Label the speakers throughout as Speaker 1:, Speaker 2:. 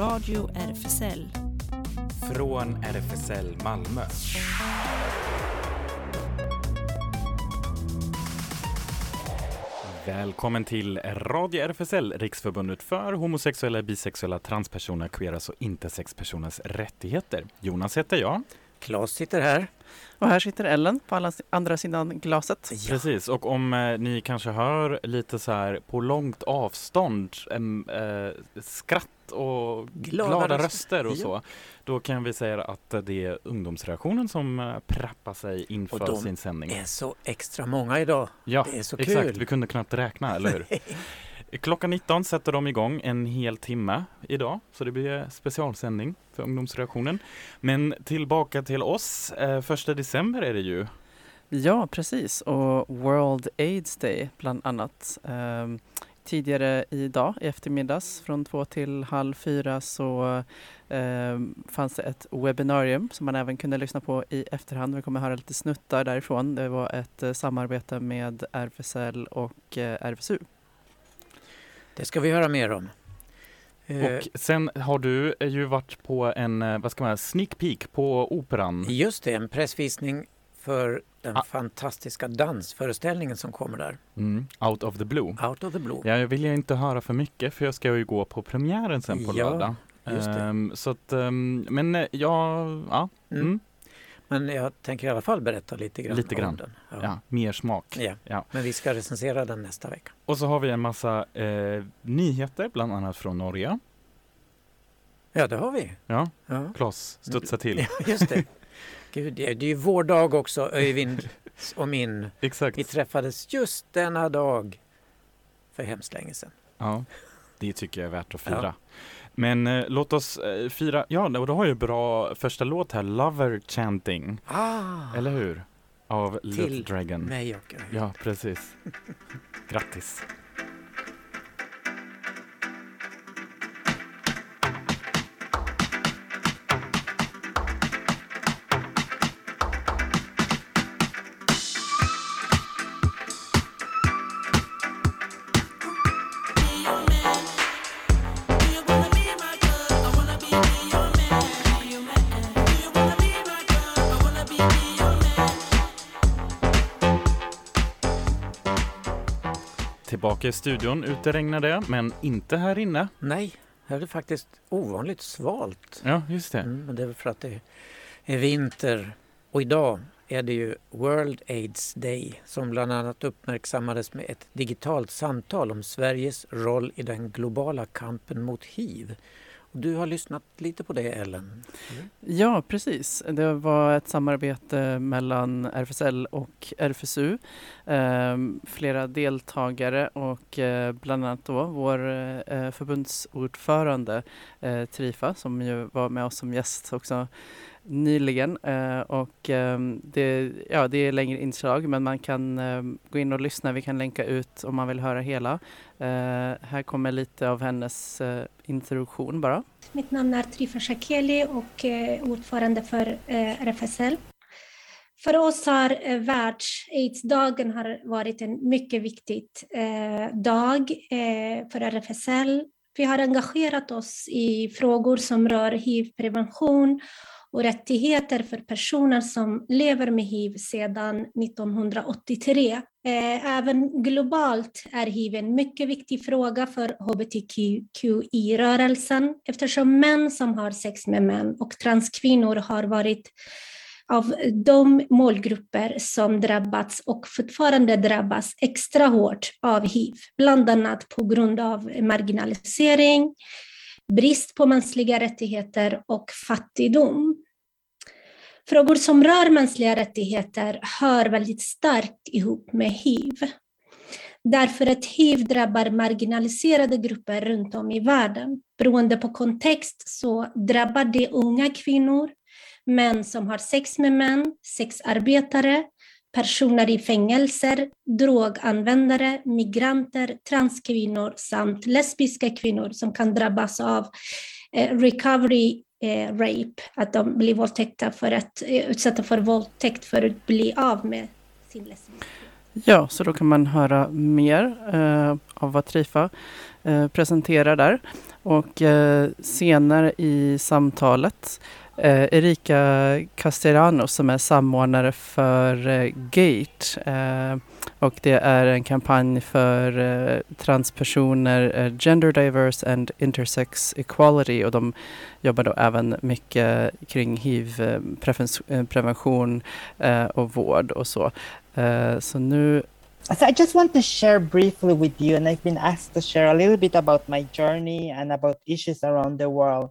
Speaker 1: Radio RFSL.
Speaker 2: Från RFSL Malmö. Välkommen till Radio RFSL, Riksförbundet för homosexuella, bisexuella, transpersoner, queeras och intersexpersoners rättigheter. Jonas heter jag.
Speaker 3: Klas sitter här.
Speaker 4: Och här sitter Ellen på alla, andra sidan glaset.
Speaker 2: Ja. Precis, och om eh, ni kanske hör lite så här på långt avstånd eh, skratt och glada, glada röster och ja. så, då kan vi säga att det är ungdomsreaktionen som eh, prappar sig inför sin sändning.
Speaker 3: Och de är så extra många idag.
Speaker 2: Ja,
Speaker 3: det är så
Speaker 2: exakt.
Speaker 3: Kul.
Speaker 2: Vi kunde knappt räkna, eller hur? Klockan 19 sätter de igång en hel timme idag, så det blir specialsändning för ungdomsreaktionen. Men tillbaka till oss, eh, första december är det ju.
Speaker 4: Ja, precis, och World AIDS Day bland annat. Um, tidigare idag i eftermiddags från två till halv fyra så eh, fanns det ett webbinarium som man även kunde lyssna på i efterhand. Vi kommer höra lite snuttar därifrån. Det var ett eh, samarbete med RFSL och eh, RFSU.
Speaker 3: Det ska vi höra mer om.
Speaker 2: Eh, och sen har du ju varit på en, eh, vad ska man säga, sneak peek på Operan.
Speaker 3: Just det, en pressvisning för den ah. fantastiska dansföreställningen som kommer där.
Speaker 2: Mm, out of the blue.
Speaker 3: Out of the blue.
Speaker 2: Ja, jag vill ju inte höra för mycket för jag ska ju gå på premiären sen på
Speaker 3: ja,
Speaker 2: lördag.
Speaker 3: Just det. Um,
Speaker 2: så att, um, men ja, ja. Mm. Mm.
Speaker 3: Men jag tänker i alla fall berätta lite grann
Speaker 2: lite grann.
Speaker 3: om den.
Speaker 2: Ja. ja. mer smak.
Speaker 3: Ja.
Speaker 2: ja.
Speaker 3: Men vi ska recensera den nästa vecka.
Speaker 2: Och så har vi en massa eh, nyheter, bland annat från Norge.
Speaker 3: Ja, det har vi.
Speaker 2: Ja, ja. Klas, studsa till.
Speaker 3: Ja, just det. Gud, det är ju vår dag också, Öyvind och min.
Speaker 2: Exakt.
Speaker 3: Vi träffades just denna dag för hemskt länge sedan.
Speaker 2: Ja, det tycker jag är värt att fira. Ja. Men eh, låt oss eh, fira, ja och du har ju bra första låt här, Lover Chanting.
Speaker 3: Ah,
Speaker 2: Eller hur? Av
Speaker 3: till
Speaker 2: Little Dragon.
Speaker 3: mig och
Speaker 2: Ja, precis. Grattis. Tillbaka i studion. Ute regnar det, men inte här inne.
Speaker 3: Nej, här är det faktiskt ovanligt svalt.
Speaker 2: Ja, just det.
Speaker 3: Mm, men det är för att det är vinter. Och idag är det ju World AIDS Day som bland annat uppmärksammades med ett digitalt samtal om Sveriges roll i den globala kampen mot hiv. Du har lyssnat lite på det Ellen?
Speaker 4: Mm. Ja precis. Det var ett samarbete mellan RFSL och RFSU. Eh, flera deltagare och eh, bland annat då vår eh, förbundsordförande eh, Trifa som ju var med oss som gäst också nyligen eh, och ehm, det, ja, det är längre inslag men man kan ehm, gå in och lyssna. Vi kan länka ut om man vill höra hela. Eh, här kommer lite av hennes eh, introduktion bara.
Speaker 5: Mitt namn är Trifa Shakeli och eh, ordförande för eh, RFSL. För oss har eh, världs-aids-dagen varit en mycket viktig dag för RFSL. Vi har engagerat oss i frågor som rör hiv-prevention och rättigheter för personer som lever med hiv sedan 1983. Eh, även globalt är hiv en mycket viktig fråga för hbtqi-rörelsen eftersom män som har sex med män och transkvinnor har varit av de målgrupper som drabbats och fortfarande drabbas extra hårt av hiv, bland annat på grund av marginalisering, brist på mänskliga rättigheter och fattigdom. Frågor som rör mänskliga rättigheter hör väldigt starkt ihop med hiv. Därför att hiv drabbar marginaliserade grupper runt om i världen. Beroende på kontext så drabbar det unga kvinnor, män som har sex med män, sexarbetare, personer i fängelser, droganvändare, migranter, transkvinnor samt lesbiska kvinnor som kan drabbas av eh, recovery eh, rape, att de blir våldtäkta för att, eh, utsatta för våldtäkt för att bli av med sin lesbiska.
Speaker 4: Ja, så då kan man höra mer eh, av vad Trifa eh, presenterar där. Och eh, senare i samtalet eh, Erika Castellanos som är samordnare för eh, GATE eh, och det är en kampanj för eh, transpersoner, eh, gender diverse and intersex equality och de jobbar då även mycket kring hiv-prevention eh, eh, eh, och vård och så. Eh, så nu
Speaker 1: So I just want to share briefly with you, and I've been asked to share a little bit about my journey and about issues around the world.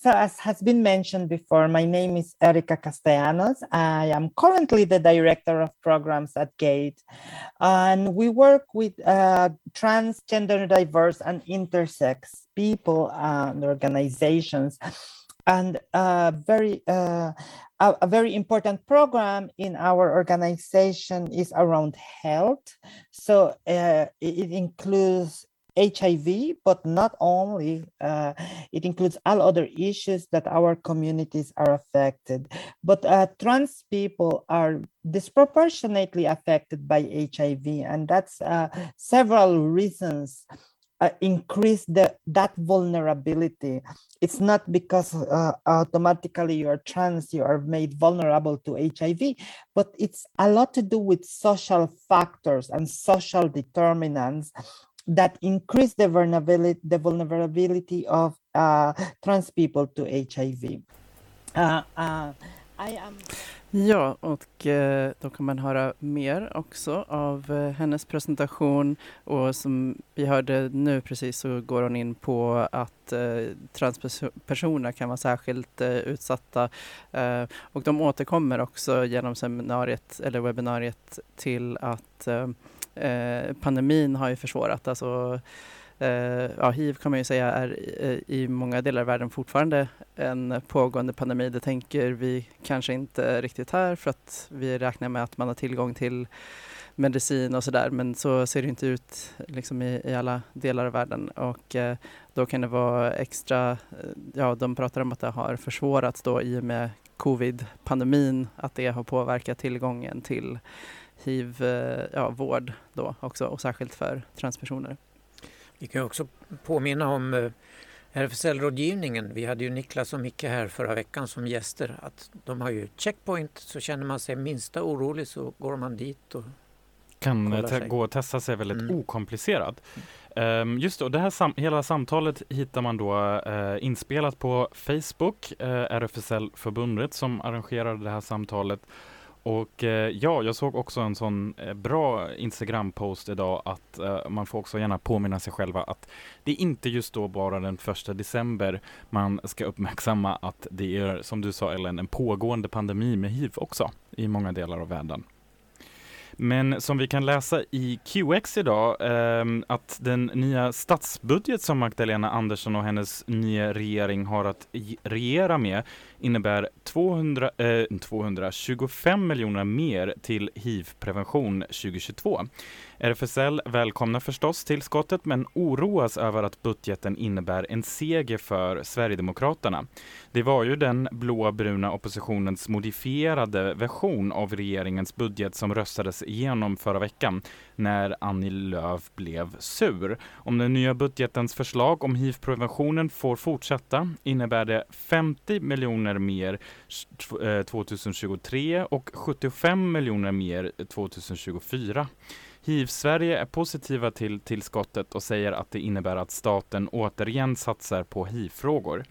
Speaker 1: So, as has been mentioned before, my name is Erika Castellanos. I am currently the director of programs at GATE, and we work with uh, transgender, diverse, and intersex people and organizations. And uh, very uh, a, a, very important program in our organization is around health. So uh, it includes HIV, but not only, uh, it includes all other issues that our communities are affected. But uh, trans people are disproportionately affected by HIV, and that's uh, several reasons. Uh, increase the that vulnerability. It's not because uh, automatically you're trans, you are made vulnerable to HIV, but it's a lot to do with social factors and social determinants that increase the vulnerability, the vulnerability of uh, trans people to HIV. Uh, uh,
Speaker 4: am... Ja, och eh, då kan man höra mer också av eh, hennes presentation och som vi hörde nu precis så går hon in på att eh, transpersoner kan vara särskilt utsatta och de återkommer också genom seminariet eller webbinariet till att Eh, pandemin har ju försvårat. Alltså, eh, ja, hiv kan man ju säga är i, eh, i många delar av världen fortfarande en pågående pandemi. Det tänker vi kanske inte riktigt här för att vi räknar med att man har tillgång till medicin och sådär men så ser det inte ut liksom i, i alla delar av världen och eh, då kan det vara extra, eh, ja de pratar om att det har försvårats då i och med covid-pandemin, att det har påverkat tillgången till hiv-vård ja, då också och särskilt för transpersoner.
Speaker 3: Vi kan också påminna om eh, RFSL-rådgivningen. Vi hade ju Niklas och Micke här förra veckan som gäster. Att de har ju checkpoint så känner man sig minsta orolig så går man dit och
Speaker 2: kan gå och testa sig väldigt mm. okomplicerat. Um, just det, det här sam hela samtalet hittar man då uh, inspelat på Facebook, uh, RFSL-förbundet som arrangerade det här samtalet och eh, ja, jag såg också en sån eh, bra Instagram-post idag att eh, man får också gärna påminna sig själva att det är inte just då bara den första december man ska uppmärksamma att det är, som du sa Ellen, en pågående pandemi med hiv också i många delar av världen. Men som vi kan läsa i QX idag, eh, att den nya statsbudget som Magdalena Andersson och hennes nya regering har att regera med innebär 200, eh, 225 miljoner mer till hiv-prevention 2022. RFSL välkomnar förstås tillskottet men oroas över att budgeten innebär en seger för Sverigedemokraterna. Det var ju den blåbruna oppositionens modifierade version av regeringens budget som röstades igenom förra veckan när Annie Lööf blev sur. Om den nya budgetens förslag om hiv-preventionen får fortsätta innebär det 50 miljoner mer 2023 eh, och 75 miljoner mer 2024. Hiv-Sverige är positiva till tillskottet och säger att det innebär att staten återigen satsar på hiv-frågor.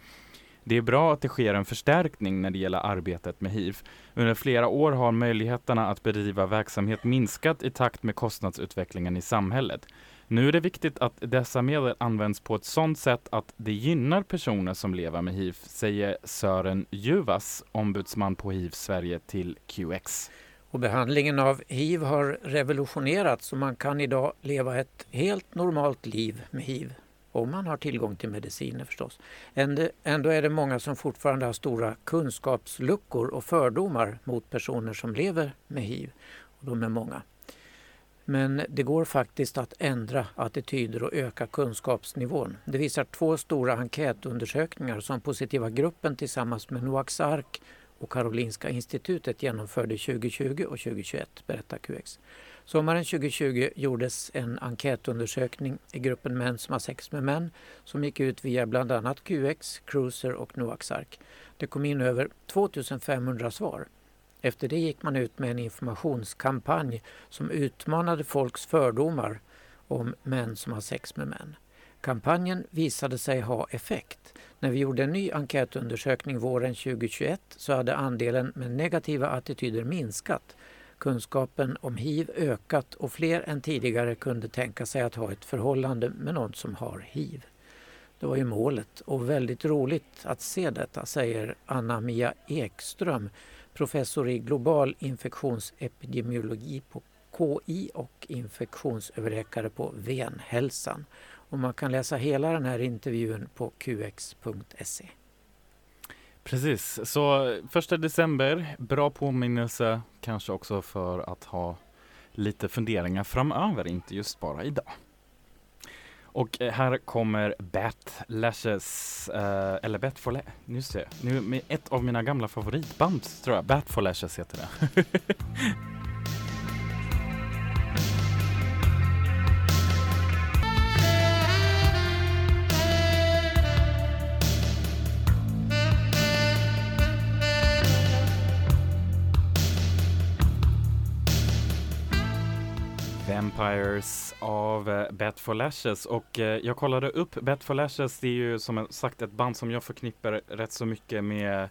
Speaker 2: Det är bra att det sker en förstärkning när det gäller arbetet med hiv. Under flera år har möjligheterna att bedriva verksamhet minskat i takt med kostnadsutvecklingen i samhället. Nu är det viktigt att dessa medel används på ett sådant sätt att det gynnar personer som lever med hiv, säger Sören Juvas, ombudsman på hiv Sverige till QX.
Speaker 3: Och behandlingen av hiv har revolutionerats och man kan idag leva ett helt normalt liv med hiv. Om man har tillgång till mediciner förstås. Ändå är det många som fortfarande har stora kunskapsluckor och fördomar mot personer som lever med hiv. Och de är många. Men det går faktiskt att ändra attityder och öka kunskapsnivån. Det visar två stora enkätundersökningar som Positiva gruppen tillsammans med Noaks ark och Karolinska institutet genomförde 2020 och 2021, berättar QX. Sommaren 2020 gjordes en enkätundersökning i gruppen män som har sex med män som gick ut via bland annat QX, Cruiser och Noaxark. Det kom in över 2500 svar. Efter det gick man ut med en informationskampanj som utmanade folks fördomar om män som har sex med män. Kampanjen visade sig ha effekt. När vi gjorde en ny enkätundersökning våren 2021 så hade andelen med negativa attityder minskat kunskapen om hiv ökat och fler än tidigare kunde tänka sig att ha ett förhållande med någon som har hiv. Det var ju målet och väldigt roligt att se detta, säger Anna-Mia Ekström, professor i global infektionsepidemiologi på KI och infektionsöverläkare på Venhälsan. Och man kan läsa hela den här intervjun på qx.se.
Speaker 2: Precis, så första december, bra påminnelse kanske också för att ha lite funderingar framöver, inte just bara idag. Och eh, här kommer Bat Lashes, eh, eller Bat for Lashes, ser jag, nu med ett av mina gamla favoritband tror jag, Bat for Lashes heter det. Vampires av eh, Bet for Lashes och eh, jag kollade upp Bet for Lashes. Det är ju som sagt ett band som jag förknippar rätt så mycket med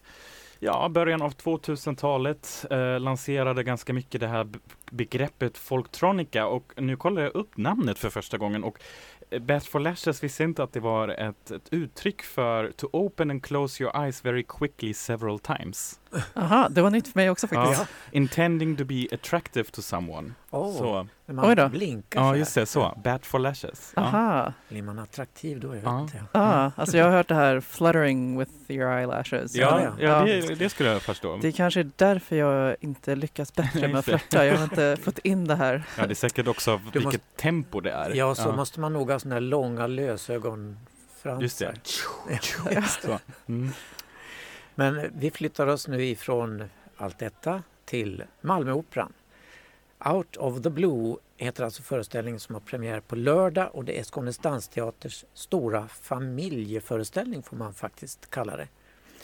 Speaker 2: Ja, början av 2000-talet eh, lanserade ganska mycket det här begreppet folktronica och nu kollar jag upp namnet för första gången och eh, Bat for Lashes visste inte att det var ett, ett, uttryck för to open and close your eyes very quickly several times.
Speaker 4: Aha, det var nytt för mig också faktiskt. Ja.
Speaker 2: Intending to be attractive to someone.
Speaker 3: Oh, så.
Speaker 4: man Oj då.
Speaker 3: blinkar
Speaker 2: Ja, just det. Så. Bat for Lashes.
Speaker 4: Aha. Ja.
Speaker 3: Blir man attraktiv då? Jag vet inte.
Speaker 4: Ah, alltså jag har hört det här fluttering with your eyelashes.
Speaker 2: Ja, ja. ja det, det, skulle jag förstå.
Speaker 4: Det är kanske är därför jag inte lyckas bättre med att flörta. Jag har inte fått in det här.
Speaker 2: Ja, det är säkert också vilket måste... tempo det är.
Speaker 3: Ja, så måste man nog ha sådana här långa lösögon
Speaker 2: Just det.
Speaker 3: Just det. Mm. Men vi flyttar oss nu ifrån allt detta till Malmöoperan. Out of the Blue heter alltså föreställningen som har premiär på lördag och det är Skånes dansteaters stora familjeföreställning får man faktiskt kalla det.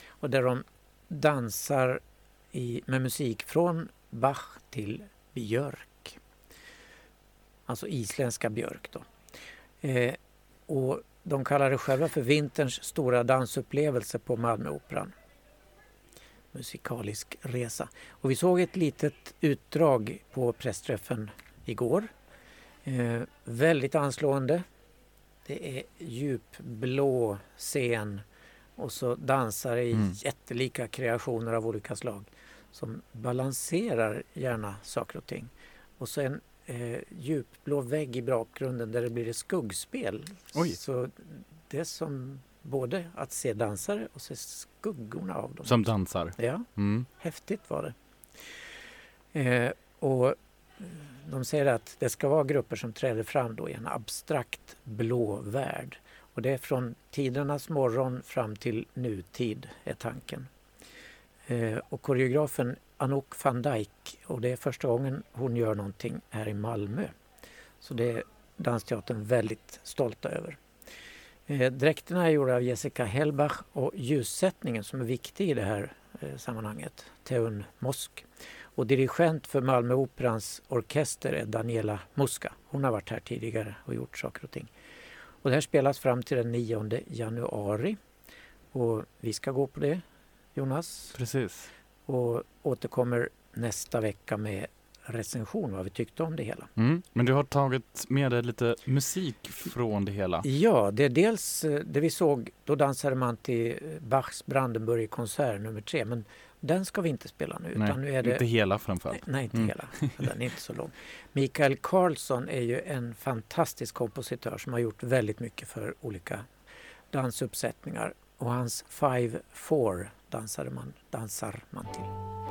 Speaker 3: Och där de dansar i, med musik från Bach till Björk. Alltså isländska Björk då. Eh, och de kallar det själva för vinterns stora dansupplevelse på Malmöoperan musikalisk resa. Och vi såg ett litet utdrag på pressträffen igår. Eh, väldigt anslående. Det är djupblå scen och så dansare i mm. jättelika kreationer av olika slag som balanserar gärna saker och ting. Och så en eh, djupblå vägg i bakgrunden där det blir ett skuggspel.
Speaker 2: Oj.
Speaker 3: Så det som både att se dansare och se skuggorna av dem.
Speaker 2: Som dansar?
Speaker 3: Ja, mm. häftigt var det. Eh, och de säger att det ska vara grupper som träder fram då i en abstrakt blå värld. Och det är från tidernas morgon fram till nutid är tanken. Eh, och koreografen Anouk van Dijk och det är första gången hon gör någonting här i Malmö. Så det är Dansteatern väldigt stolta över. Eh, dräkterna är gjorda av Jessica Hellbach och ljussättningen som är viktig i det här eh, sammanhanget, Teun Mosk. Och dirigent för Malmöoperans orkester är Daniela Muska. Hon har varit här tidigare och gjort saker och ting. Och det här spelas fram till den 9 januari. Och vi ska gå på det, Jonas.
Speaker 2: Precis.
Speaker 3: Och återkommer nästa vecka med recension vad vi tyckte om det hela.
Speaker 2: Mm. Men du har tagit med dig lite musik från det hela?
Speaker 3: Ja, det är dels eh, det vi såg, då dansade man till Bachs Brandenburg-konsert nummer tre, men den ska vi inte spela nu.
Speaker 2: Nej, nu är det... inte hela framförallt.
Speaker 3: Nej, inte mm. hela. Den är inte så lång. Mikael Karlsson är ju en fantastisk kompositör som har gjort väldigt mycket för olika dansuppsättningar och hans Five Four dansar man, dansar man till.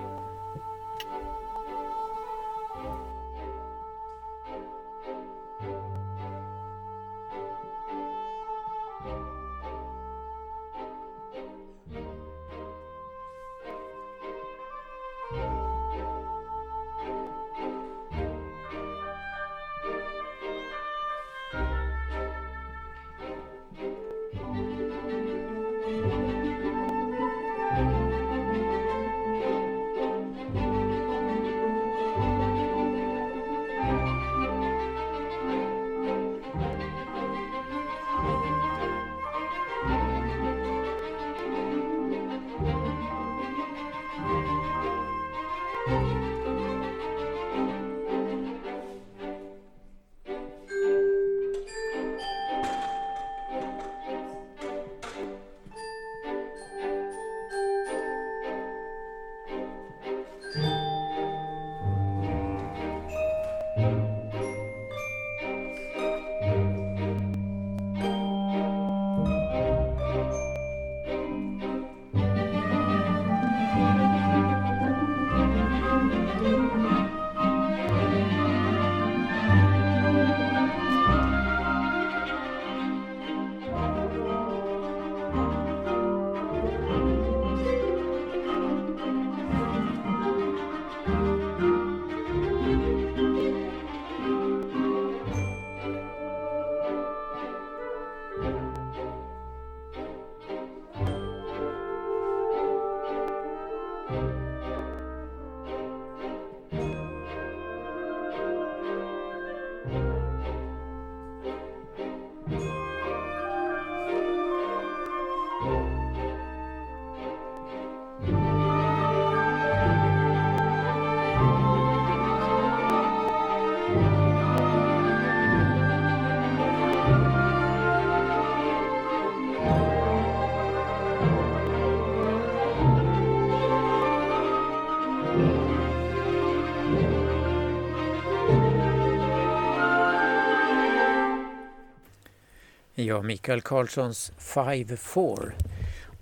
Speaker 3: Ja, Mikael Karlssons Five Four.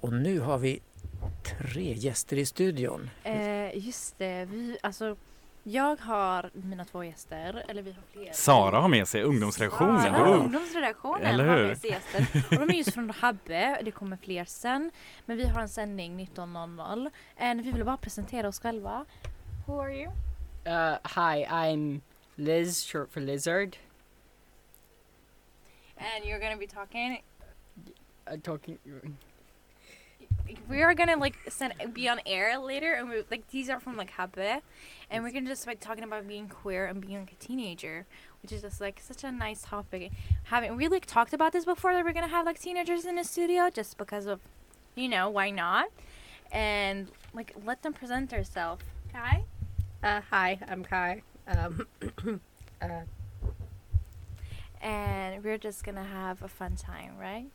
Speaker 3: Och nu har vi tre gäster i studion.
Speaker 6: Eh, just det, vi, alltså jag har mina två gäster, eller vi har fler.
Speaker 2: Sara har med sig ungdomsredaktionen.
Speaker 6: Sara,
Speaker 2: Oh.
Speaker 6: ungdomsredaktionen
Speaker 2: Eller
Speaker 6: har
Speaker 2: hur?
Speaker 6: med sig gäster. Och de är just från Habbe, det kommer fler sen. Men vi har en sändning 19.00. And vi vill bara presentera oss själva. Who are you?
Speaker 7: Uh, hi, I'm Liz, short for lizard.
Speaker 6: And you're gonna be talking?
Speaker 7: Uh, talking.
Speaker 6: we are gonna like send be on air later and we like these are from like Habbe. And we're gonna just like talking about being queer and being like a teenager which is just like such a nice topic. Haven't we like talked about this before that we're gonna have like teenagers in the studio? Just because of you know why not? And like let them present themselves. Kai?
Speaker 8: Uh, hi, I'm Kai. Um, uh,
Speaker 6: and we're just gonna have a fun time right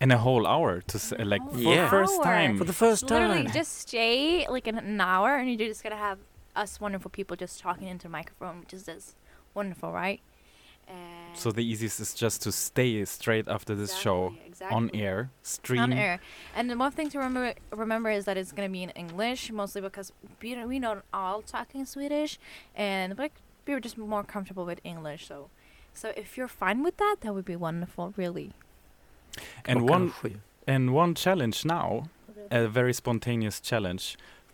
Speaker 2: And a whole hour to s- like
Speaker 6: whole
Speaker 2: for
Speaker 3: Yeah.
Speaker 2: first time.
Speaker 3: For the first time.
Speaker 6: literally
Speaker 3: time.
Speaker 6: just stay like an, an hour and you're just gonna have us wonderful people just talking into the microphone which is just wonderful right and
Speaker 2: So the easiest is just to stay straight after this show
Speaker 6: Exactly,
Speaker 2: on air, stream.
Speaker 6: on air and the one thing to remember remember is that it's gonna be in english mostly because we don't, we don't all talking swedish and like we were just more comfortable with english so so if you're fine with that that would be wonderful really
Speaker 2: And
Speaker 3: Klockan
Speaker 2: one and one challenge now, a very spontaneous challenge,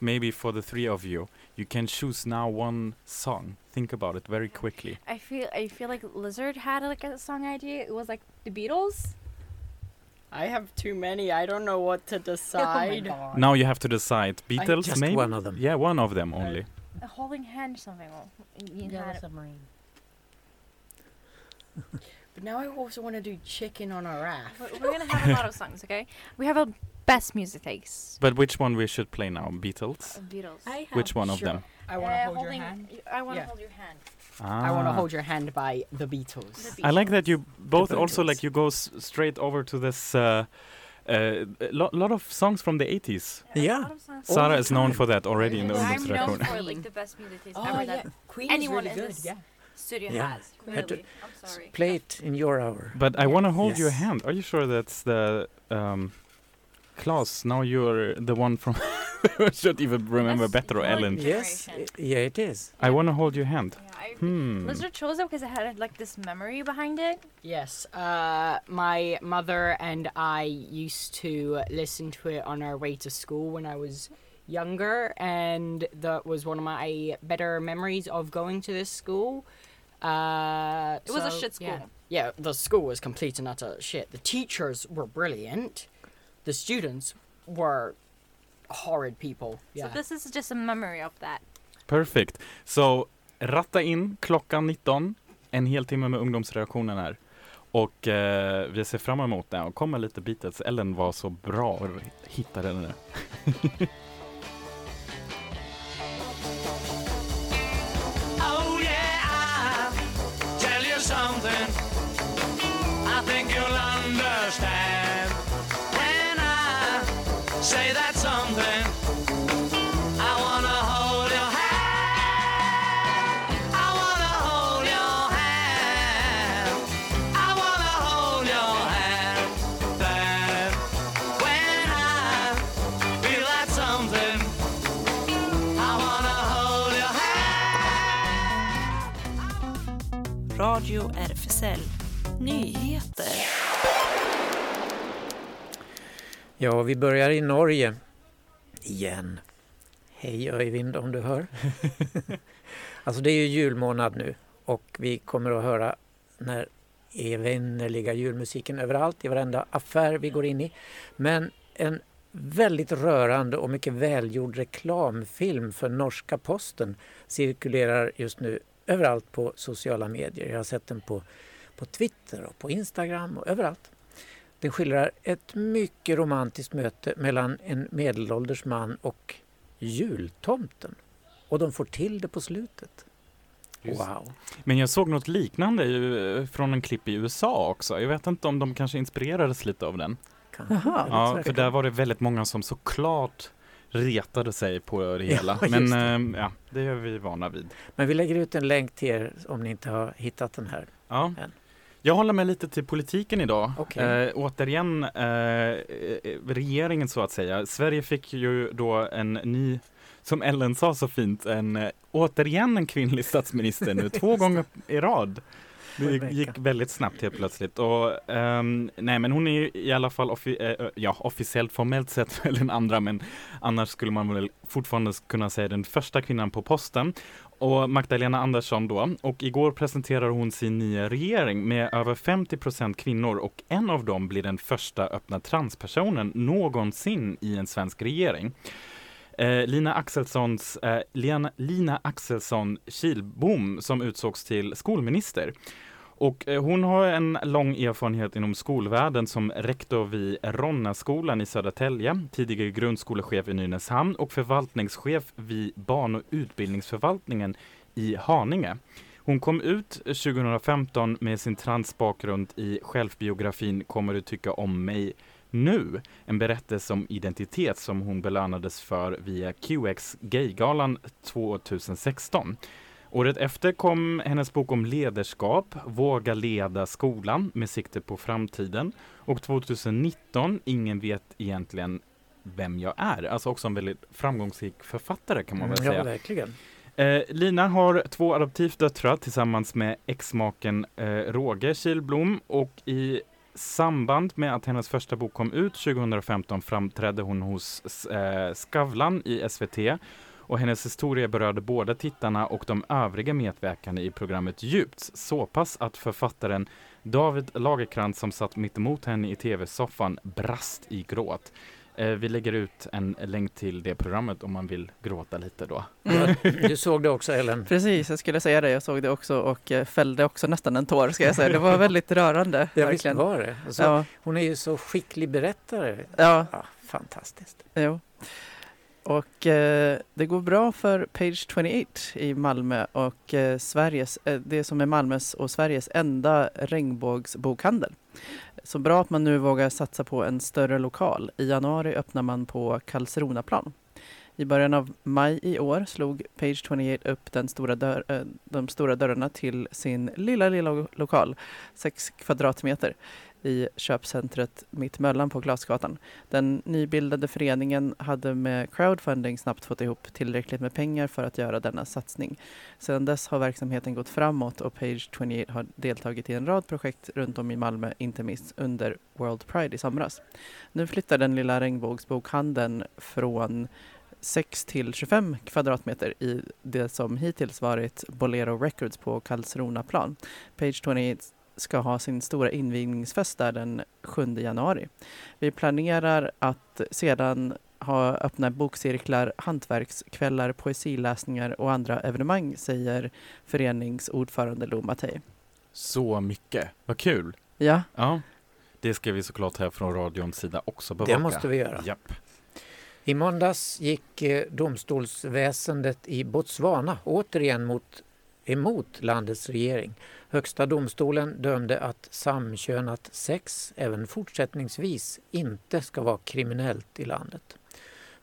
Speaker 2: maybe for the three of you. You can choose now one song. Think about it very quickly.
Speaker 6: i feel i feel like lizard had like a song idea it was like the beatles
Speaker 7: I have too many. I don't know what to oh decide.
Speaker 2: Now you have to decide. Beatles,
Speaker 3: Just
Speaker 2: maybe.
Speaker 3: one of them.
Speaker 2: Yeah, one of them only.
Speaker 6: a holding hand or something well,
Speaker 8: Yellow submarine.
Speaker 7: But now I also want to do chicken on a raft.
Speaker 6: We're we're gonna have a lot of songs, okay? We have a best music taste.
Speaker 2: But which one we should play now? Beatles.
Speaker 6: of Beatles.
Speaker 8: I have
Speaker 2: Which one of them?
Speaker 7: I want to
Speaker 6: Uh,
Speaker 7: hold your hand.
Speaker 6: I want to
Speaker 7: Yeah.
Speaker 6: hold your hand.
Speaker 7: I want to
Speaker 2: Ah.
Speaker 7: hold your hand by the Beatles.
Speaker 6: The
Speaker 2: I like that you both also like you go s- straight over to this. Uh, uh, a lo- lot of songs from the 80s.
Speaker 6: A
Speaker 3: Yeah.
Speaker 6: lot of songs.
Speaker 3: All
Speaker 2: Sarah is known for that already in the
Speaker 6: I'm known for like the best music taste
Speaker 7: Oh
Speaker 6: ever
Speaker 7: yeah,
Speaker 6: that
Speaker 7: Queen
Speaker 6: anyone
Speaker 7: is really good. Yeah.
Speaker 6: Studio
Speaker 3: Yeah.
Speaker 6: has.
Speaker 3: Had to
Speaker 6: I'm sorry.
Speaker 3: Play it in your hour.
Speaker 2: But I want to hold your hand. Are you sure that's the um, Klaus? Now you're the one from. I should even remember
Speaker 6: That's
Speaker 2: better, or Ellen.
Speaker 3: Yes, i- yeah, it is.
Speaker 2: I want to hold your hand.
Speaker 6: Yeah, I,
Speaker 2: Hmm.
Speaker 6: Lizard chose it because it had like this memory behind it.
Speaker 7: Yes. Uh, my mother and I used to listen to it on our way to school when I was younger, and that was one of my better memories of going to this school. Uh,
Speaker 6: It was a
Speaker 7: so,
Speaker 6: shit school.
Speaker 7: Yeah. yeah, the school was complete and utter shit. The teachers were brilliant. The students were horrid people. Yeah.
Speaker 6: So this is just a memory of that.
Speaker 2: Perfect. Så ratta in klockan 19, en hel timme med ungdomsreaktionen här. Och eh, vi ser fram emot det och kommer lite Beatles. Ellen var så bra och hittade den där.
Speaker 9: Radio RFSL Nyheter.
Speaker 3: Ja, vi börjar i Norge. Igen. Hej Öyvind om du hör. alltså det är ju julmånad nu och vi kommer att höra när evinnerliga julmusiken överallt i varenda affär vi går in i. Men en väldigt rörande och mycket välgjord reklamfilm för norska posten cirkulerar just nu överallt på sociala medier. Jag har sett den på, på Twitter och på Instagram och överallt. Den skildrar ett mycket romantiskt möte mellan en medelålders man och jultomten. Och de får till det på slutet.
Speaker 2: Just.
Speaker 3: Wow!
Speaker 2: Men jag såg något liknande från en klipp i USA också. Jag vet inte om de kanske inspirerades lite av den.
Speaker 4: Jaha.
Speaker 2: Ja, för där var det väldigt många som såklart retade sig på det
Speaker 3: Ja,
Speaker 2: hela.
Speaker 3: just
Speaker 2: Men
Speaker 3: det.
Speaker 2: ehm, ja, det är vi vana vid.
Speaker 3: Men vi lägger ut en länk till er om ni inte har hittat den här.
Speaker 2: Ja.
Speaker 3: Än.
Speaker 2: Jag håller mig lite till politiken idag.
Speaker 3: Okej.
Speaker 2: Eh, återigen eh, eh, regeringen så att säga. Sverige fick ju då en ny, som Ellen sa så fint, en, eh, återigen en kvinnlig statsminister nu, två gånger i rad. Det gick väldigt snabbt helt plötsligt. Och, ehm, nej men hon är i alla fall offi- eh, ja, officiellt formellt sett väl den andra men annars skulle man väl fortfarande kunna säga den första kvinnan på posten. Och Magdalena Andersson då. Och igår presenterar hon sin nya regering med över 50% kvinnor och en av dem blir den första öppna transpersonen någonsin i en svensk regering. Eh, Lina Axelssons, eh, Lena, Lina Axelsson Kilbom som utsågs till skolminister. Och eh, hon har en lång erfarenhet inom skolvärlden som rektor vid Ronnaskolan i Södertälje, tidigare grundskolechef i Nynäshamn och förvaltningschef vid barn och utbildningsförvaltningen i Haninge. Hon kom ut 2015 med sin transbakgrund i självbiografin Kommer du tycka om mig nu? En berättelse om identitet som hon belönades för via QX Gaygalan 2016. Året efter kom hennes bok om ledarskap, Våga leda skolan med sikte på framtiden. Och 2019, Ingen vet egentligen vem jag är. Alltså också en väldigt framgångsrik författare kan man väl
Speaker 3: Mm,
Speaker 2: säga.
Speaker 3: Ja, verkligen.
Speaker 2: Eh, Lina har två adoptivdöttrar tillsammans med exmaken eh, Roger Kilblom och i samband med att hennes första bok kom ut 2015 framträdde hon hos eh, Skavlan i SVT och hennes historia berörde både tittarna och de övriga medverkande i programmet Djupt så pass att författaren David Lagerkrantz som satt mitt emot henne i tv-soffan brast i gråt. Eh, vi lägger ut en länk till det programmet om man vill gråta lite då.
Speaker 3: Ja, du såg det också Ellen?
Speaker 4: Precis, jag skulle säga det. Jag såg det också och eh, fällde också nästan en tår ska jag säga. Det var väldigt rörande.
Speaker 3: Ja, visst
Speaker 4: verkligen.
Speaker 3: var det. Alltså,
Speaker 4: Ja,
Speaker 3: Hon är ju så skicklig berättare.
Speaker 4: ja,
Speaker 3: Ja, fantastiskt.
Speaker 4: jo. Och eh, det går bra för Page 28 i Malmö och eh, Sveriges, eh, det som är Malmös och Sveriges enda regnbågsbokhandel. Så bra att man nu vågar satsa på en större lokal. I januari öppnar man på Karlsronaplan. I början av maj i år slog Page 28 upp den stora dörr, eh, de stora dörrarna till sin lilla, lilla lokal, 6 kvadratmeter, i köpcentret Mittmöllan på Glasgatan. Den nybildade föreningen hade med crowdfunding snabbt fått ihop tillräckligt med pengar för att göra denna satsning. Sedan dess har verksamheten gått framåt och Page 28 har deltagit i en rad projekt runt om i Malmö, inte minst under World Pride i somras. Nu flyttar den lilla regnbågsbokhandeln från 6 till 25 kvadratmeter i det som hittills varit Bolero Records på Karlsronaplan. Page 28 ska ha sin stora invigningsfest där den 7 januari. Vi planerar att sedan ha öppna bokcirklar, hantverkskvällar, poesiläsningar och andra evenemang, säger föreningsordförande Lo Mattei.
Speaker 2: Så mycket, vad kul!
Speaker 4: Ja,
Speaker 2: Ja, det ska vi såklart här från radions sida också bevaka.
Speaker 3: Det måste vi göra.
Speaker 2: Japp.
Speaker 3: I måndags gick eh, domstolsväsendet i Botswana återigen mot, emot landets regering. Högsta domstolen dömde att samkönat sex även fortsättningsvis inte ska vara kriminellt i landet.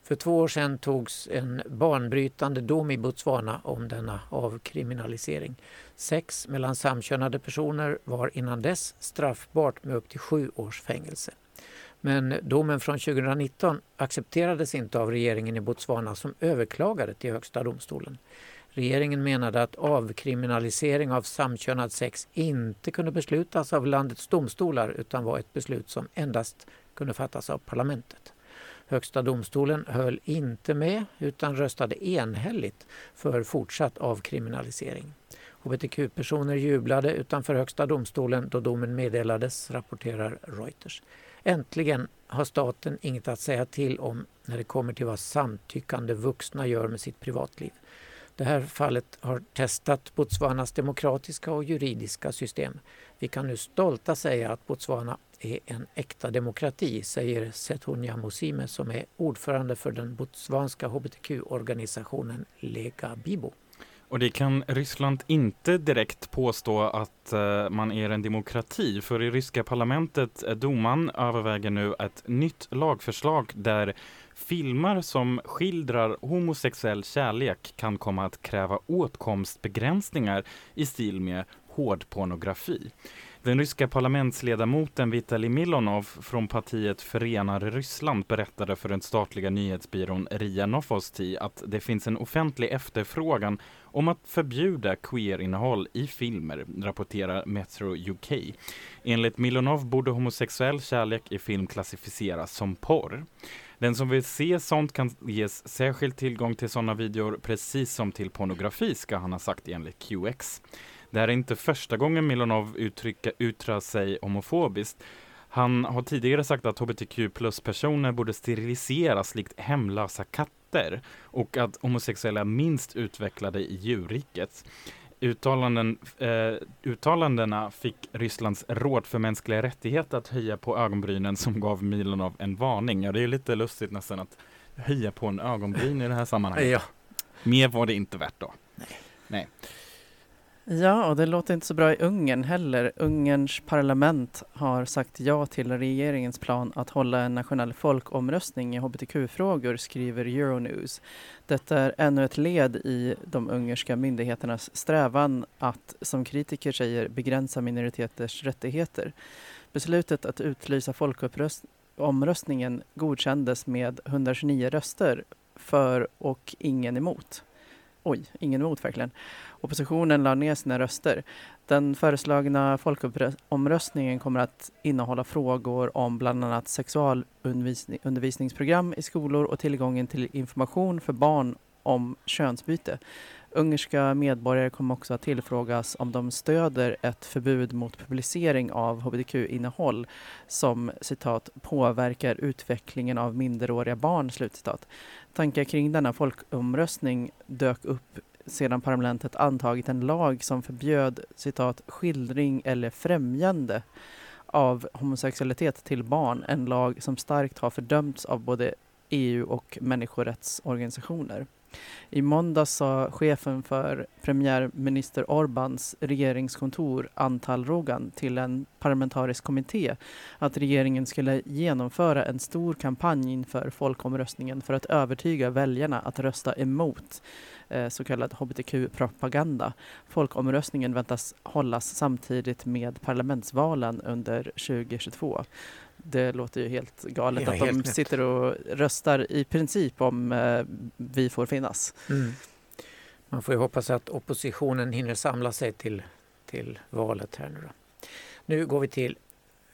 Speaker 3: För två år sedan togs en banbrytande dom i Botswana om denna avkriminalisering. Sex mellan samkönade personer var innan dess straffbart med upp till sju års fängelse. Men domen från 2019 accepterades inte av regeringen i Botswana som överklagade till Högsta domstolen. Regeringen menade att avkriminalisering av samkönad sex inte kunde beslutas av landets domstolar utan var ett beslut som endast kunde fattas av parlamentet. Högsta domstolen höll inte med utan röstade enhälligt för fortsatt avkriminalisering. Hbtq-personer jublade utanför Högsta domstolen då domen meddelades, rapporterar Reuters. Äntligen har staten inget att säga till om när det kommer till vad samtyckande vuxna gör med sitt privatliv. Det här fallet har testat Botswanas demokratiska och juridiska system. Vi kan nu stolta säga att Botswana är en äkta demokrati, säger Sethunya Musime som är ordförande för den botswanska hbtq-organisationen Lega Bibo.
Speaker 2: Och det kan Ryssland inte direkt påstå att eh, man är en demokrati, för i ryska parlamentet, eh, överväger nu ett nytt lagförslag där filmer som skildrar homosexuell kärlek kan komma att kräva åtkomstbegränsningar i stil med hårdpornografi. Den ryska parlamentsledamoten Vitalij Milonov från partiet Förenar Ryssland berättade för den statliga nyhetsbyrån RIA Novosti att det finns en offentlig efterfrågan om att förbjuda queer-innehåll i filmer, rapporterar Metro UK. Enligt Milonov borde homosexuell kärlek i film klassificeras som porr. Den som vill se sånt kan ges särskild tillgång till sådana videor precis som till pornografi ska han ha sagt enligt QX. Det här är inte första gången Milonov uttrycka, yttrar sig homofobiskt. Han har tidigare sagt att hbtq plus-personer borde steriliseras likt hemlösa katter och att homosexuella är minst utvecklade i djurriket. Uttalanden, eh, uttalandena fick Rysslands råd för mänskliga rättigheter att höja på ögonbrynen som gav Milonov en varning. Ja, det är lite lustigt nästan att höja på en ögonbryn i det här sammanhanget.
Speaker 3: Ja.
Speaker 2: Mer var det inte värt då.
Speaker 3: Nej.
Speaker 2: Nej.
Speaker 4: Ja, och det låter inte så bra i Ungern heller. Ungerns parlament har sagt ja till regeringens plan att hålla en nationell folkomröstning i hbtq-frågor, skriver Euronews. Detta är ännu ett led i de ungerska myndigheternas strävan att, som kritiker säger, begränsa minoriteters rättigheter. Beslutet att utlysa folkomröstningen godkändes med 129 röster för och ingen emot. Oj, ingen emot verkligen. Oppositionen la ner sina röster. Den föreslagna folkomröstningen kommer att innehålla frågor om bland annat sexualundervisningsprogram i skolor och tillgången till information för barn om könsbyte. Ungerska medborgare kommer också att tillfrågas om de stöder ett förbud mot publicering av hbtq-innehåll som citat påverkar utvecklingen av minderåriga barn. Slutcitat. Tankar kring denna folkomröstning dök upp sedan parlamentet antagit en lag som förbjöd citat skildring eller främjande av homosexualitet till barn. En lag som starkt har fördömts av både EU och människorättsorganisationer. I måndag sa chefen för premiärminister Orbans regeringskontor Antal Rogan till en parlamentarisk kommitté att regeringen skulle genomföra en stor kampanj inför folkomröstningen för att övertyga väljarna att rösta emot eh, så kallad hbtq-propaganda. Folkomröstningen väntas hållas samtidigt med parlamentsvalen under 2022. Det låter ju helt galet
Speaker 3: Ja,
Speaker 4: att
Speaker 3: helt
Speaker 4: de
Speaker 3: nytt.
Speaker 4: sitter och röstar i princip om eh, vi får finnas.
Speaker 3: Mm. Man får ju hoppas att oppositionen hinner samla sig till, till valet här nu då. Nu går vi till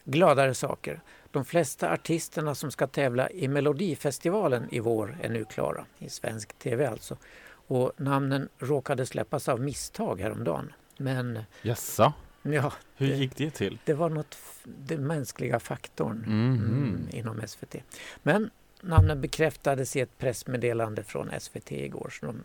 Speaker 3: gladare saker. De flesta artisterna som ska tävla i Melodifestivalen i vår är nu klara, i svensk tv alltså. Och namnen råkade släppas av misstag häromdagen. Men
Speaker 2: Jaså?
Speaker 3: Ja,
Speaker 2: Hur
Speaker 3: det,
Speaker 2: gick det till?
Speaker 3: det var något, den mänskliga faktorn
Speaker 2: Mhm.
Speaker 3: mm, inom SVT. Men namnen bekräftades i ett pressmeddelande från SVT igår. Så de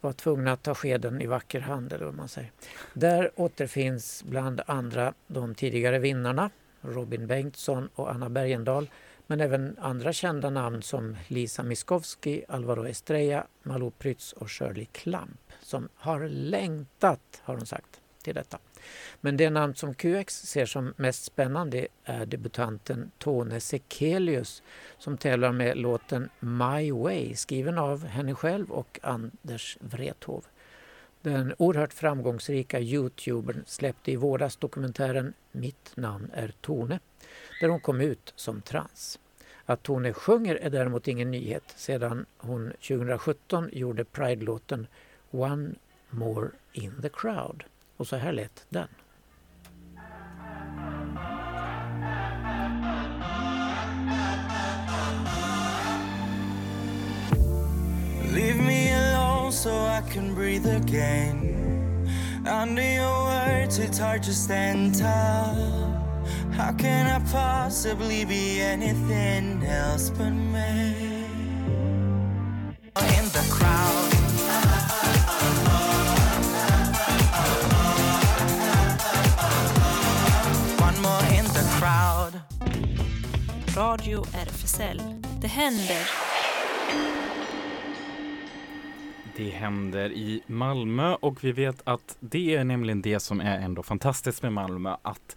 Speaker 3: var tvungna att ta skeden i vacker hand, eller vad man säger. Där återfinns bland andra de tidigare vinnarna, Robin Bengtsson och Anna Bergendahl, men även andra kända namn som Lisa Miskovsky, Alvaro Estrella, Malou Prytz och Shirley Clamp som har längtat, har de sagt, till detta. Men det namn som QX ser som mest spännande är debutanten Tone Sekelius som tävlar med låten My Way skriven av henne själv och Anders Wrethov. Den oerhört framgångsrika youtubern släppte i våras dokumentären Mitt namn är Tone där hon kom ut som trans. Att Tone sjunger är däremot ingen nyhet sedan hon 2017 gjorde Pride-låten One More In The Crowd. Och så här lät den.
Speaker 10: Leave me alone so I can breathe again. Under your words, it's hard to stand tall. How can I possibly be anything else but me? In the crowd.
Speaker 9: Radio RFSL. Det händer.
Speaker 2: Det händer i Malmö och vi vet att det är nämligen det som är ändå fantastiskt med Malmö att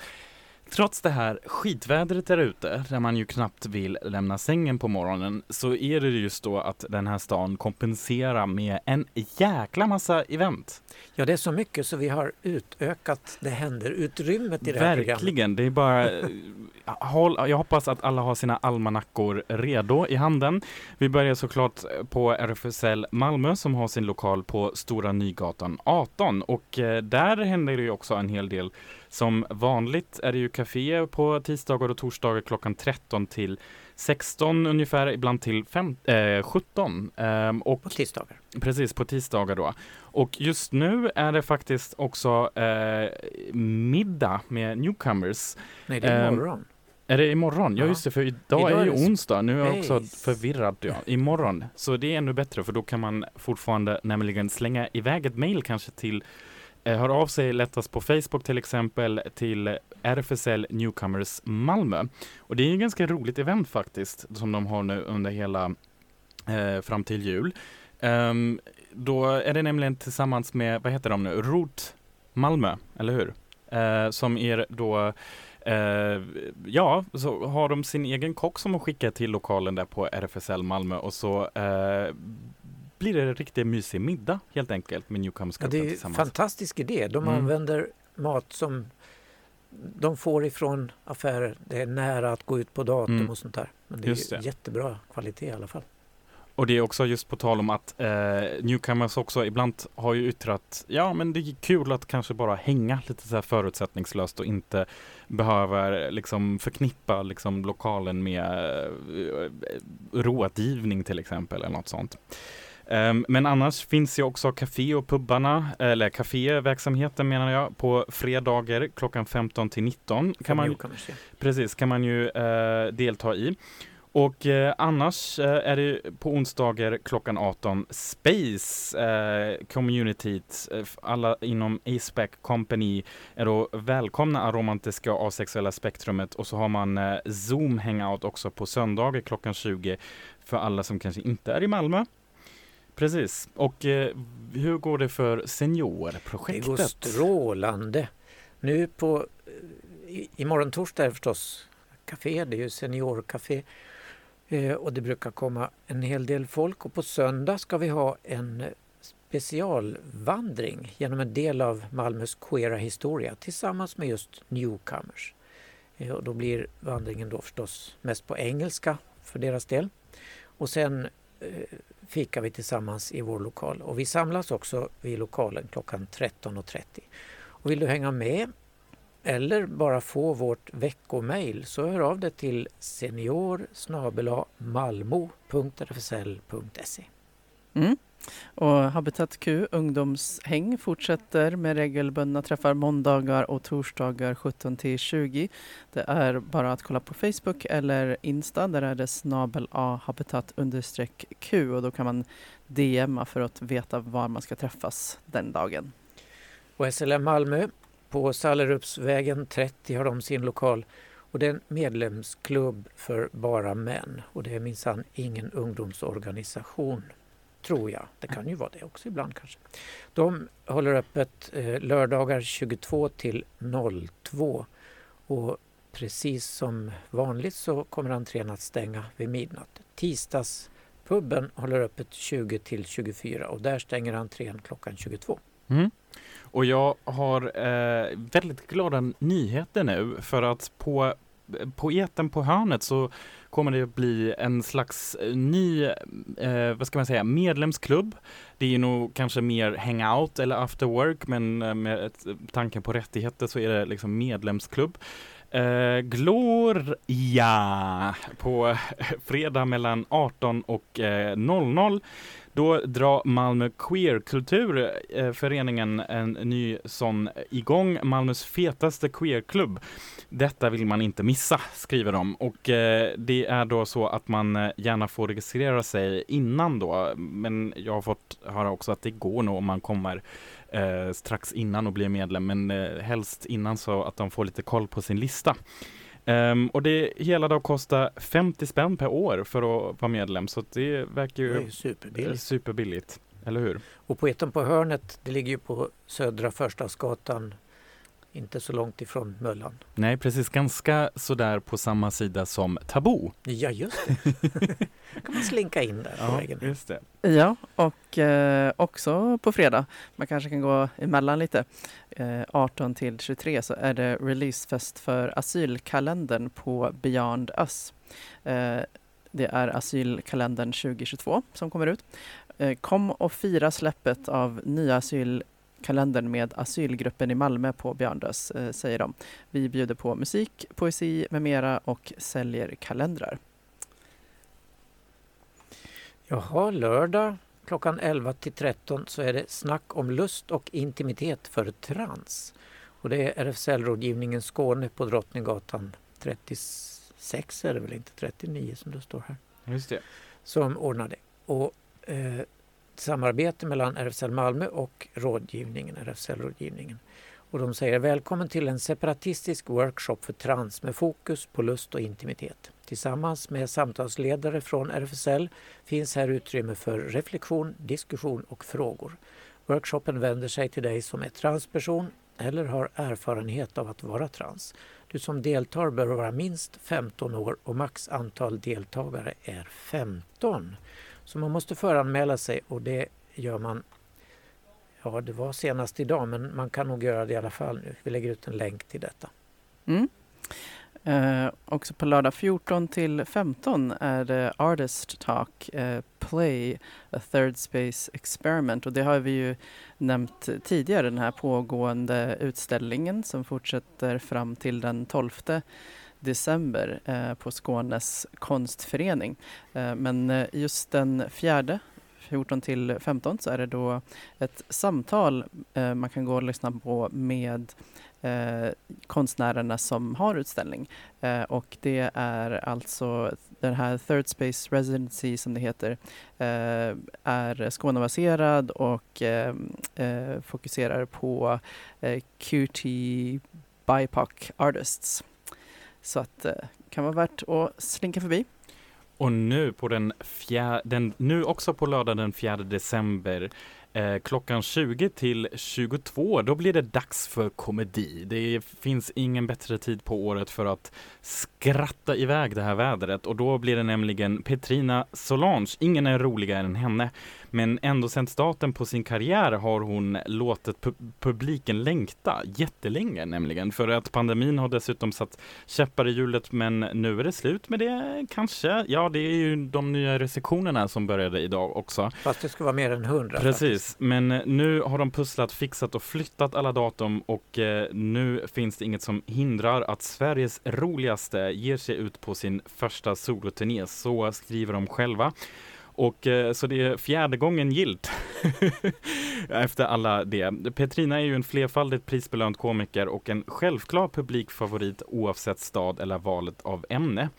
Speaker 2: Trots det här skitvädret där ute, där man ju knappt vill lämna sängen på morgonen, så är det just då att den här stan kompenserar med en jäkla massa event.
Speaker 3: Ja, det är så mycket så vi har utökat det händer-utrymmet i det
Speaker 2: här Verkligen, det är bara håll, jag hoppas att alla har sina almanackor redo i handen. Vi börjar såklart på RFSL Malmö som har sin lokal på Stora Nygatan 18 och eh, där händer det ju också en hel del som vanligt är det ju kafé på tisdagar och torsdagar klockan 13 till 16 ungefär, ibland till fem, eh, 17.
Speaker 3: Eh, och, på tisdagar?
Speaker 2: Precis, på tisdagar då. Och just nu är det faktiskt också eh, middag med newcomers.
Speaker 3: Nej, det är imorgon.
Speaker 2: Är det imorgon? Ja, ja just det, för idag, idag är ju onsdag. Nu är jag också förvirrad. Ja. Imorgon. Så det är ännu bättre, för då kan man fortfarande nämligen slänga iväg ett mail kanske till Eh, Eh, hör av sig lättast på Facebook till exempel till RFSL Newcomers Malmö. Och det är ju ganska roligt event faktiskt som de har nu under hela eh, fram till jul. Um, då är det nämligen tillsammans med, vad heter de nu, Rot Malmö, eller hur? Uh, som är då Uh, ja, så har de sin egen kock som de skickar till lokalen där på RFSL Malmö och så uh, blir det en riktigt mysig middag helt enkelt med Newcomersgruppen
Speaker 3: ja, Det är en fantastisk idé. De mm. använder mat som de får ifrån affärer. Det är nära att gå ut på datum mm. och sånt där. Men det är det. jättebra kvalitet i alla fall.
Speaker 2: Och det är också just på tal om att eh, Newcomers också ibland har ju yttrat ja men det är kul att kanske bara hänga lite så här förutsättningslöst och inte behöver liksom förknippa liksom lokalen med eh, rådgivning till exempel eller något sånt. Um, men annars finns ju också café och pubbarna, eller kaféverksamheten menar jag, på fredagar klockan 15 till 19. Kan man, precis, kan man ju uh, delta i. Och eh, annars eh, är det på onsdagar klockan 18 Space eh, Communityt. Eh, alla inom Aceback Company är då välkomna romantiska och asexuella spektrumet och så har man eh, Zoom hangout också på söndagar klockan 20 för alla som kanske inte är i Malmö. Precis. Och eh, hur går det för seniorprojektet?
Speaker 3: Det går strålande. Nu på eh, i, imorgon torsdag är det förstås café, det är ju seniorcafé. Eh, och det brukar komma en hel del folk och på söndag ska vi ha en specialvandring genom en del av Malmös queera historia tillsammans med just newcomers. Eh, och då blir vandringen då förstås mest på engelska för deras del. Och sen eh, fikar vi tillsammans i vår lokal och vi samlas också vid lokalen klockan 13.30. Och vill du hänga med eller bara få vårt veckomail så hör av dig till senior malmo.rfsl.se.
Speaker 4: Mm. Och Habitat Q ungdomshäng fortsätter med regelbundna träffar måndagar och torsdagar 17 till 20. Det är bara att kolla på Facebook eller Insta. Där är det snabel A habitat understreck Q och då kan man DMa för att veta var man ska träffas den dagen.
Speaker 3: Och SLM Malmö på Sallerupsvägen 30 har de sin lokal och det är en medlemsklubb för bara män och det är minsann ingen ungdomsorganisation tror jag. Det kan ju vara det också ibland kanske. De håller öppet eh, lördagar 22 till 02 och precis som vanligt så kommer entrén att stänga vid midnatt. Tisdagspubben håller öppet 20 till 24 och där stänger entrén klockan 22.
Speaker 2: Mm. Och jag har eh, väldigt glada nyheter nu för att på poeten på hörnet så kommer det att bli en slags eh, ny, eh, vad ska man säga, medlemsklubb. Det är nog kanske mer hangout eller after work, men eh, med eh, tanken på rättigheter så är det liksom medlemsklubb. Eh, Gloria på fredag mellan 18 och eh, 00 då drar Malmö Queerkulturföreningen eh, en ny sån igång, Malmös fetaste queerklubb. Detta vill man inte missa, skriver de. Och eh, det är då så att man eh, gärna får registrera sig innan då. Men jag har fått höra också att det går nog om man kommer eh, strax innan och blir medlem. Men eh, helst innan så att de får lite koll på sin lista. Um, och det hela då kostar 50 spänn per år för att vara medlem så det verkar ju
Speaker 3: det superbilligt.
Speaker 2: superbilligt. Eller hur?
Speaker 3: Och Poeten på hörnet, det ligger ju på Södra Förstadsgatan inte så långt ifrån Möllan.
Speaker 2: Nej, precis. Ganska sådär på samma sida som Tabu.
Speaker 3: Ja, just det. kan man slinka in där på
Speaker 2: Ja,
Speaker 3: vägen.
Speaker 2: just det.
Speaker 4: Ja, och eh, också på fredag, man kanske kan gå emellan lite, eh, 18 till 23 så är det releasefest för asylkalendern på Beyond Us. Eh, det är asylkalendern 2022 som kommer ut. Eh, kom och fira släppet av nya asylkalendern med asylgruppen i Malmö på Beyond Us, eh, säger de. Vi bjuder på musik, poesi med mera och säljer kalendrar.
Speaker 3: Jaha, lördag klockan 11 till 13 så är det snack om lust och intimitet för trans. Och det är RFSL-rådgivningen Skåne på Drottninggatan 36 är det väl inte 39 som det står här.
Speaker 2: Just det.
Speaker 3: Som ordnar det. Och eh, samarbete mellan RFSL Malmö och rådgivningen, RFSL-rådgivningen. Och de säger välkommen till en separatistisk workshop för trans med fokus på lust och intimitet. Tillsammans med samtalsledare från RFSL finns här utrymme för reflektion, diskussion och frågor. Workshopen vänder sig till dig som är transperson eller har erfarenhet av att vara trans. Du som deltar bör vara minst 15 år och max antal deltagare är 15. Så man måste föranmäla sig och det gör man Ja, det var senast idag men man kan nog göra det i alla fall nu. Vi lägger ut en länk till detta.
Speaker 4: Mm. Eh, också på lördag 14 till 15 är det Artist Talk eh, Play A Third Space Experiment och det har vi ju nämnt tidigare den här pågående utställningen som fortsätter fram till den 12 december eh, på Skånes konstförening. Eh, men eh, just den fjärde 14 till 15 så är det då ett samtal eh, man kan gå och lyssna på med eh, konstnärerna som har utställning. Eh, och det är alltså den här Third Space Residency som det heter eh, är Skånebaserad och eh, eh, fokuserar på eh, QT BIPOC artists. Så att det kan vara värt att slinka förbi.
Speaker 2: Och nu på den fjär, den, nu också på lördag den 4 december eh, klockan 20 till 22 då blir det dags för komedi. Det finns ingen bättre tid på året för att skratta iväg det här vädret och då blir det nämligen Petrina Solange. Ingen är roligare än henne. Men ändå sen starten på sin karriär har hon låtit pu- publiken längta jättelänge nämligen. För att pandemin har dessutom satt käppar i hjulet men nu är det slut med det kanske. Ja, det är ju de nya restriktionerna som började idag också.
Speaker 3: Fast det ska vara mer än 100.
Speaker 2: Precis, men nu har de pusslat, fixat och flyttat alla datum och eh, nu finns det inget som hindrar att Sveriges roligaste ger sig ut på sin första soloturné. Så skriver de själva. Och eh, så det är fjärde gången gilt efter alla det. Petrina är ju en flerfaldigt prisbelönt komiker och en självklar publikfavorit oavsett stad eller valet av ämne.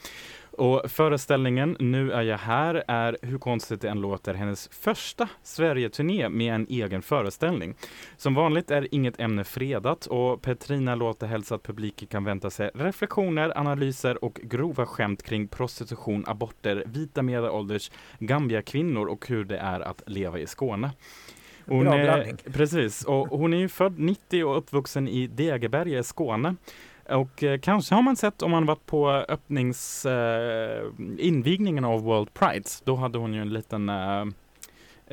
Speaker 2: Och föreställningen Nu är jag här är, hur konstigt det än låter, hennes första Sverige-turné med en egen föreställning. Som vanligt är inget ämne fredat och Petrina låter hälsa att publiken kan vänta sig reflektioner, analyser och grova skämt kring prostitution, aborter, vita medelålders Gambia-kvinnor och hur det är att leva i Skåne. Hon
Speaker 3: Bra
Speaker 2: är,
Speaker 3: blandning.
Speaker 2: precis, och hon är ju född 90 och uppvuxen i Degeberga i Skåne. Och eh, kanske har man sett om man varit på öppnings eh, invigningen av World Prides. Då hade hon ju en liten eh,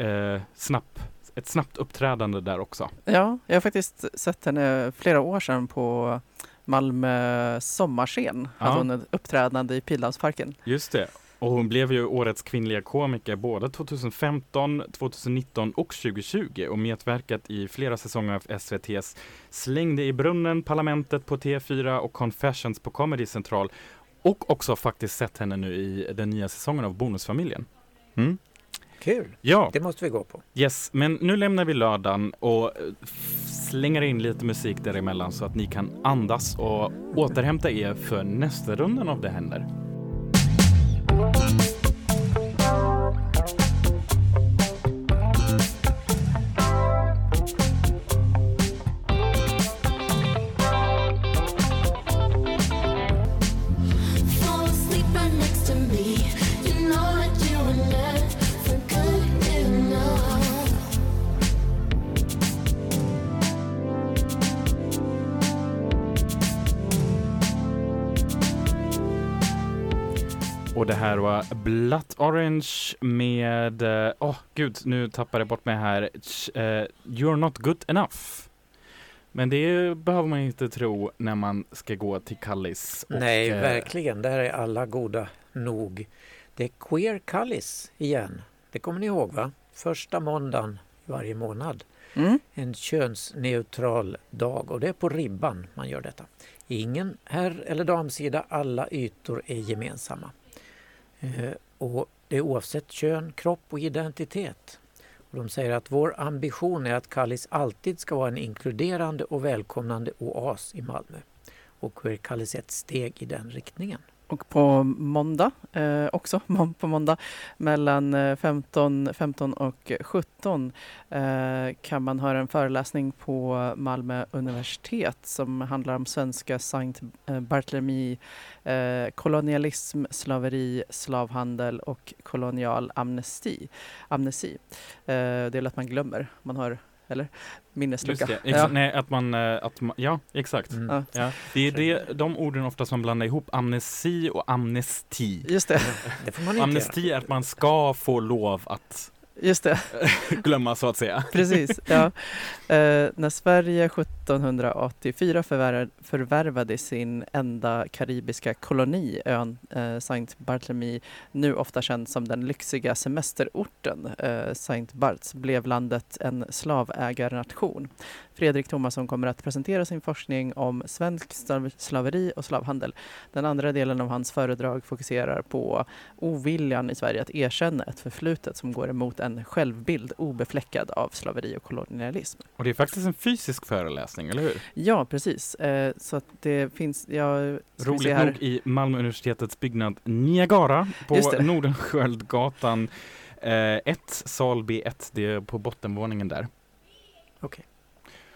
Speaker 2: eh, snabb, ett snabbt uppträdande där också.
Speaker 4: Ja, jag har faktiskt sett henne flera år sedan på Malmö sommarscen.
Speaker 2: Ja.
Speaker 4: Hade hon ett uppträdande i Pildammsparken.
Speaker 2: Just det. Och hon blev ju årets kvinnliga komiker både 2015, 2019 och 2020 och medverkat i flera säsonger av SVTs Slängde i brunnen, Parlamentet på T4 och Confessions på Comedy Central. Och också faktiskt sett henne nu i den nya säsongen av Bonusfamiljen. Mm.
Speaker 3: Kul!
Speaker 2: Ja,
Speaker 3: Det måste vi gå på.
Speaker 2: yes, men nu lämnar vi lördagen och eh, slänger in lite musik däremellan så att ni kan andas och återhämta er för nästa rundan av Det händer. Och det här var Blood Orange med, eh, åh oh, gud, nu tappade jag bort mig här. Uh, You're not good enough. Men det behöver man inte tro när man ska gå till Kallis.
Speaker 3: Och, Nej, uh, verkligen. Där är alla goda nog. Det är Queer Kallis igen. Det kommer ni ihåg va? Första måndagen varje månad. Mm. En könsneutral dag och det är på ribban man gör detta. Ingen herr eller damsida, alla ytor är gemensamma. Eh, och det är oavsett kön, kropp och identitet. Och de säger att vår ambition är att Kallis alltid ska vara en inkluderande och välkomnande oas i Malmö. Och Queer Kallis är ett steg i den riktningen.
Speaker 4: Och på måndag, eh, också på måndag, mellan eh, 15, 15 och 17 eh, kan man höra en föreläsning på Malmö universitet som handlar om svenska Saint-Barthélemy, eh, eh, kolonialism, slaveri, slavhandel och kolonial amnesti. amnesti. Eh, det är lätt man glömmer. Man har eller? Minneslucka.
Speaker 2: Det, ja. Nej, att man, eh, att man, ja exakt. Mm. Ja. Det är det, de orden ofta som blandar ihop amnesi och amnesti.
Speaker 4: Just det.
Speaker 2: det amnesti är att man ska få lov att
Speaker 4: Just det.
Speaker 2: glömma så att säga.
Speaker 4: Precis, ja. Eh, när Sverige 1784 förvärv, förvärvade sin enda karibiska koloni, ön eh, Saint Barthélemy, nu ofta känd som den lyxiga semesterorten eh, Saint Barts, blev landet en slavägarnation. Fredrik Thomasson kommer att presentera sin forskning om svensk slaveri och slavhandel. Den andra delen av hans föredrag fokuserar på oviljan i Sverige att erkänna ett förflutet som går emot en självbild obefläckad av slaveri och kolonialism.
Speaker 2: Och det är faktiskt en fysisk föreläsning, eller hur?
Speaker 4: Ja, precis. Eh, så att det finns, ja,
Speaker 2: Roligt nog i Malmö universitetets byggnad Niagara på Nordenskjöldgatan 1, eh, sal B1. Det är på bottenvåningen där.
Speaker 3: Okej. Okay.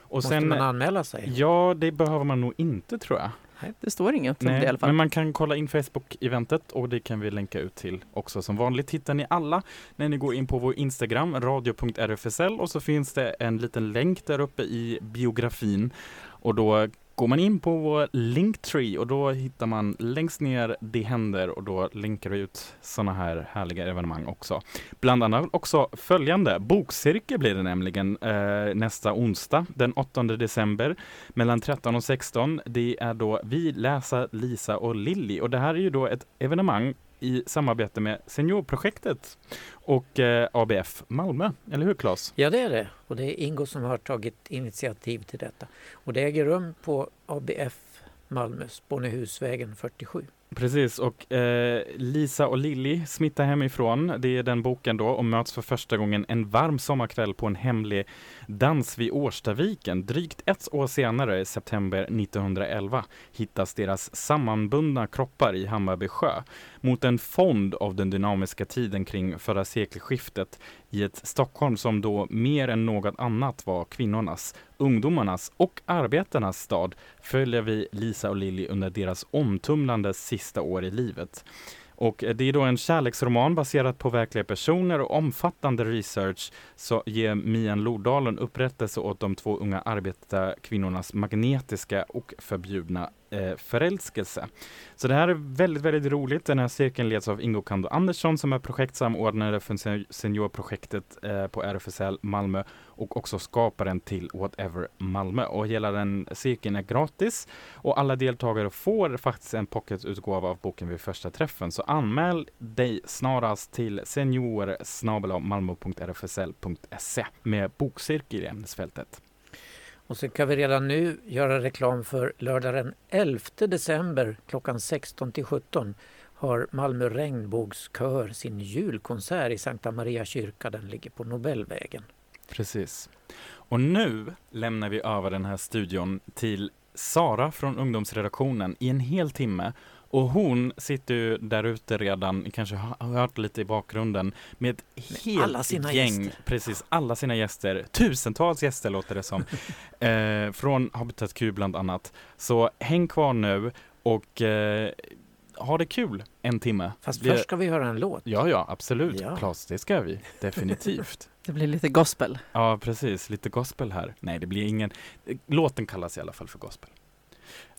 Speaker 3: Och Måste sen, man anmäla sig?
Speaker 2: Ja, det behöver man nog inte tror jag.
Speaker 4: Nej, det står inget Nej, om det i alla fall.
Speaker 2: Men man kan kolla in Facebook-eventet och det kan vi länka ut till också. Som vanligt hittar ni alla när ni går in på vår Instagram, radio.rfsl och så finns det en liten länk där uppe i biografin och då går man in på vår Linktree och då hittar man längst ner Det händer och då länkar vi ut sådana här härliga evenemang också. Bland annat också följande. Bokcirkel blir det nämligen eh, nästa onsdag den 8 december mellan 13 och 16. Det är då vi, Läsa, Lisa och Lilly och det här är ju då ett evenemang i samarbete med Seniorprojektet och eh, ABF Malmö, eller hur Claes?
Speaker 3: Ja det är det och det är Ingo som har tagit initiativ till detta. Och det äger rum på ABF Malmö, Spånehusvägen 47.
Speaker 2: Precis, och eh, Lisa och Lilly smittar hemifrån. Det är den boken då och möts för första gången en varm sommarkväll på en hemlig dans vid Årstaviken. Drygt ett år senare, i september 1911, hittas deras sammanbundna kroppar i Hammarby sjö mot en fond av den dynamiska tiden kring förra sekelskiftet i ett Stockholm som då mer än något annat var kvinnornas, ungdomarnas och arbetarnas stad följer vi Lisa och Lilly under deras omtumlande sista år i livet. Och eh, det är då en kärleksroman baserad på verkliga personer och omfattande research så ger Mian Lodalen upprättelse åt de två unga arbetarkvinnornas magnetiska och förbjudna eh, förälskelse. Så det här är väldigt, väldigt roligt. Den här cirkeln leds av Ingo Kando Andersson som är projektsamordnare för seniorprojektet eh, på RFSL Malmö och också skaparen till Whatever Malmö. Och hela den cirkeln är gratis och alla deltagare får faktiskt en pocketutgåva av boken vid första träffen. Så anmäl dig snarast till senior med bokcirkel i ämnesfältet.
Speaker 3: Och så kan vi redan nu göra reklam för lördag den 11 december klockan 16 till 17 har Malmö regnbågskör sin julkonsert i Sankta Maria kyrka. Den ligger på Nobelvägen.
Speaker 2: Precis. Och nu lämnar vi över den här studion till Sara från ungdomsredaktionen i en hel timme och hon sitter ju där ute redan, kanske har hört lite i bakgrunden, med ett helt alla sina gäng, gäster. precis alla sina gäster, tusentals gäster låter det som, eh, från Habitat Q bland annat. Så häng kvar nu och eh, ha det kul en timme.
Speaker 3: Fast först ska vi höra en låt.
Speaker 2: Ja, ja, absolut. Ja. Klas, det ska vi definitivt.
Speaker 4: det blir lite gospel.
Speaker 2: Ja, precis. Lite gospel här. Nej, det blir ingen. Låten kallas i alla fall för gospel.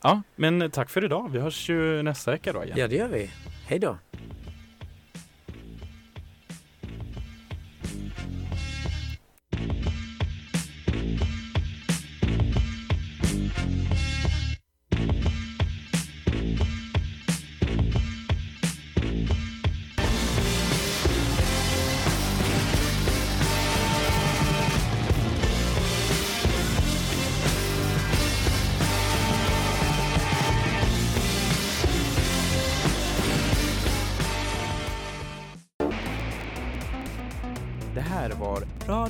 Speaker 2: Ja, men tack för idag. Vi hörs ju nästa vecka då igen.
Speaker 3: Ja, det gör vi. Hej då.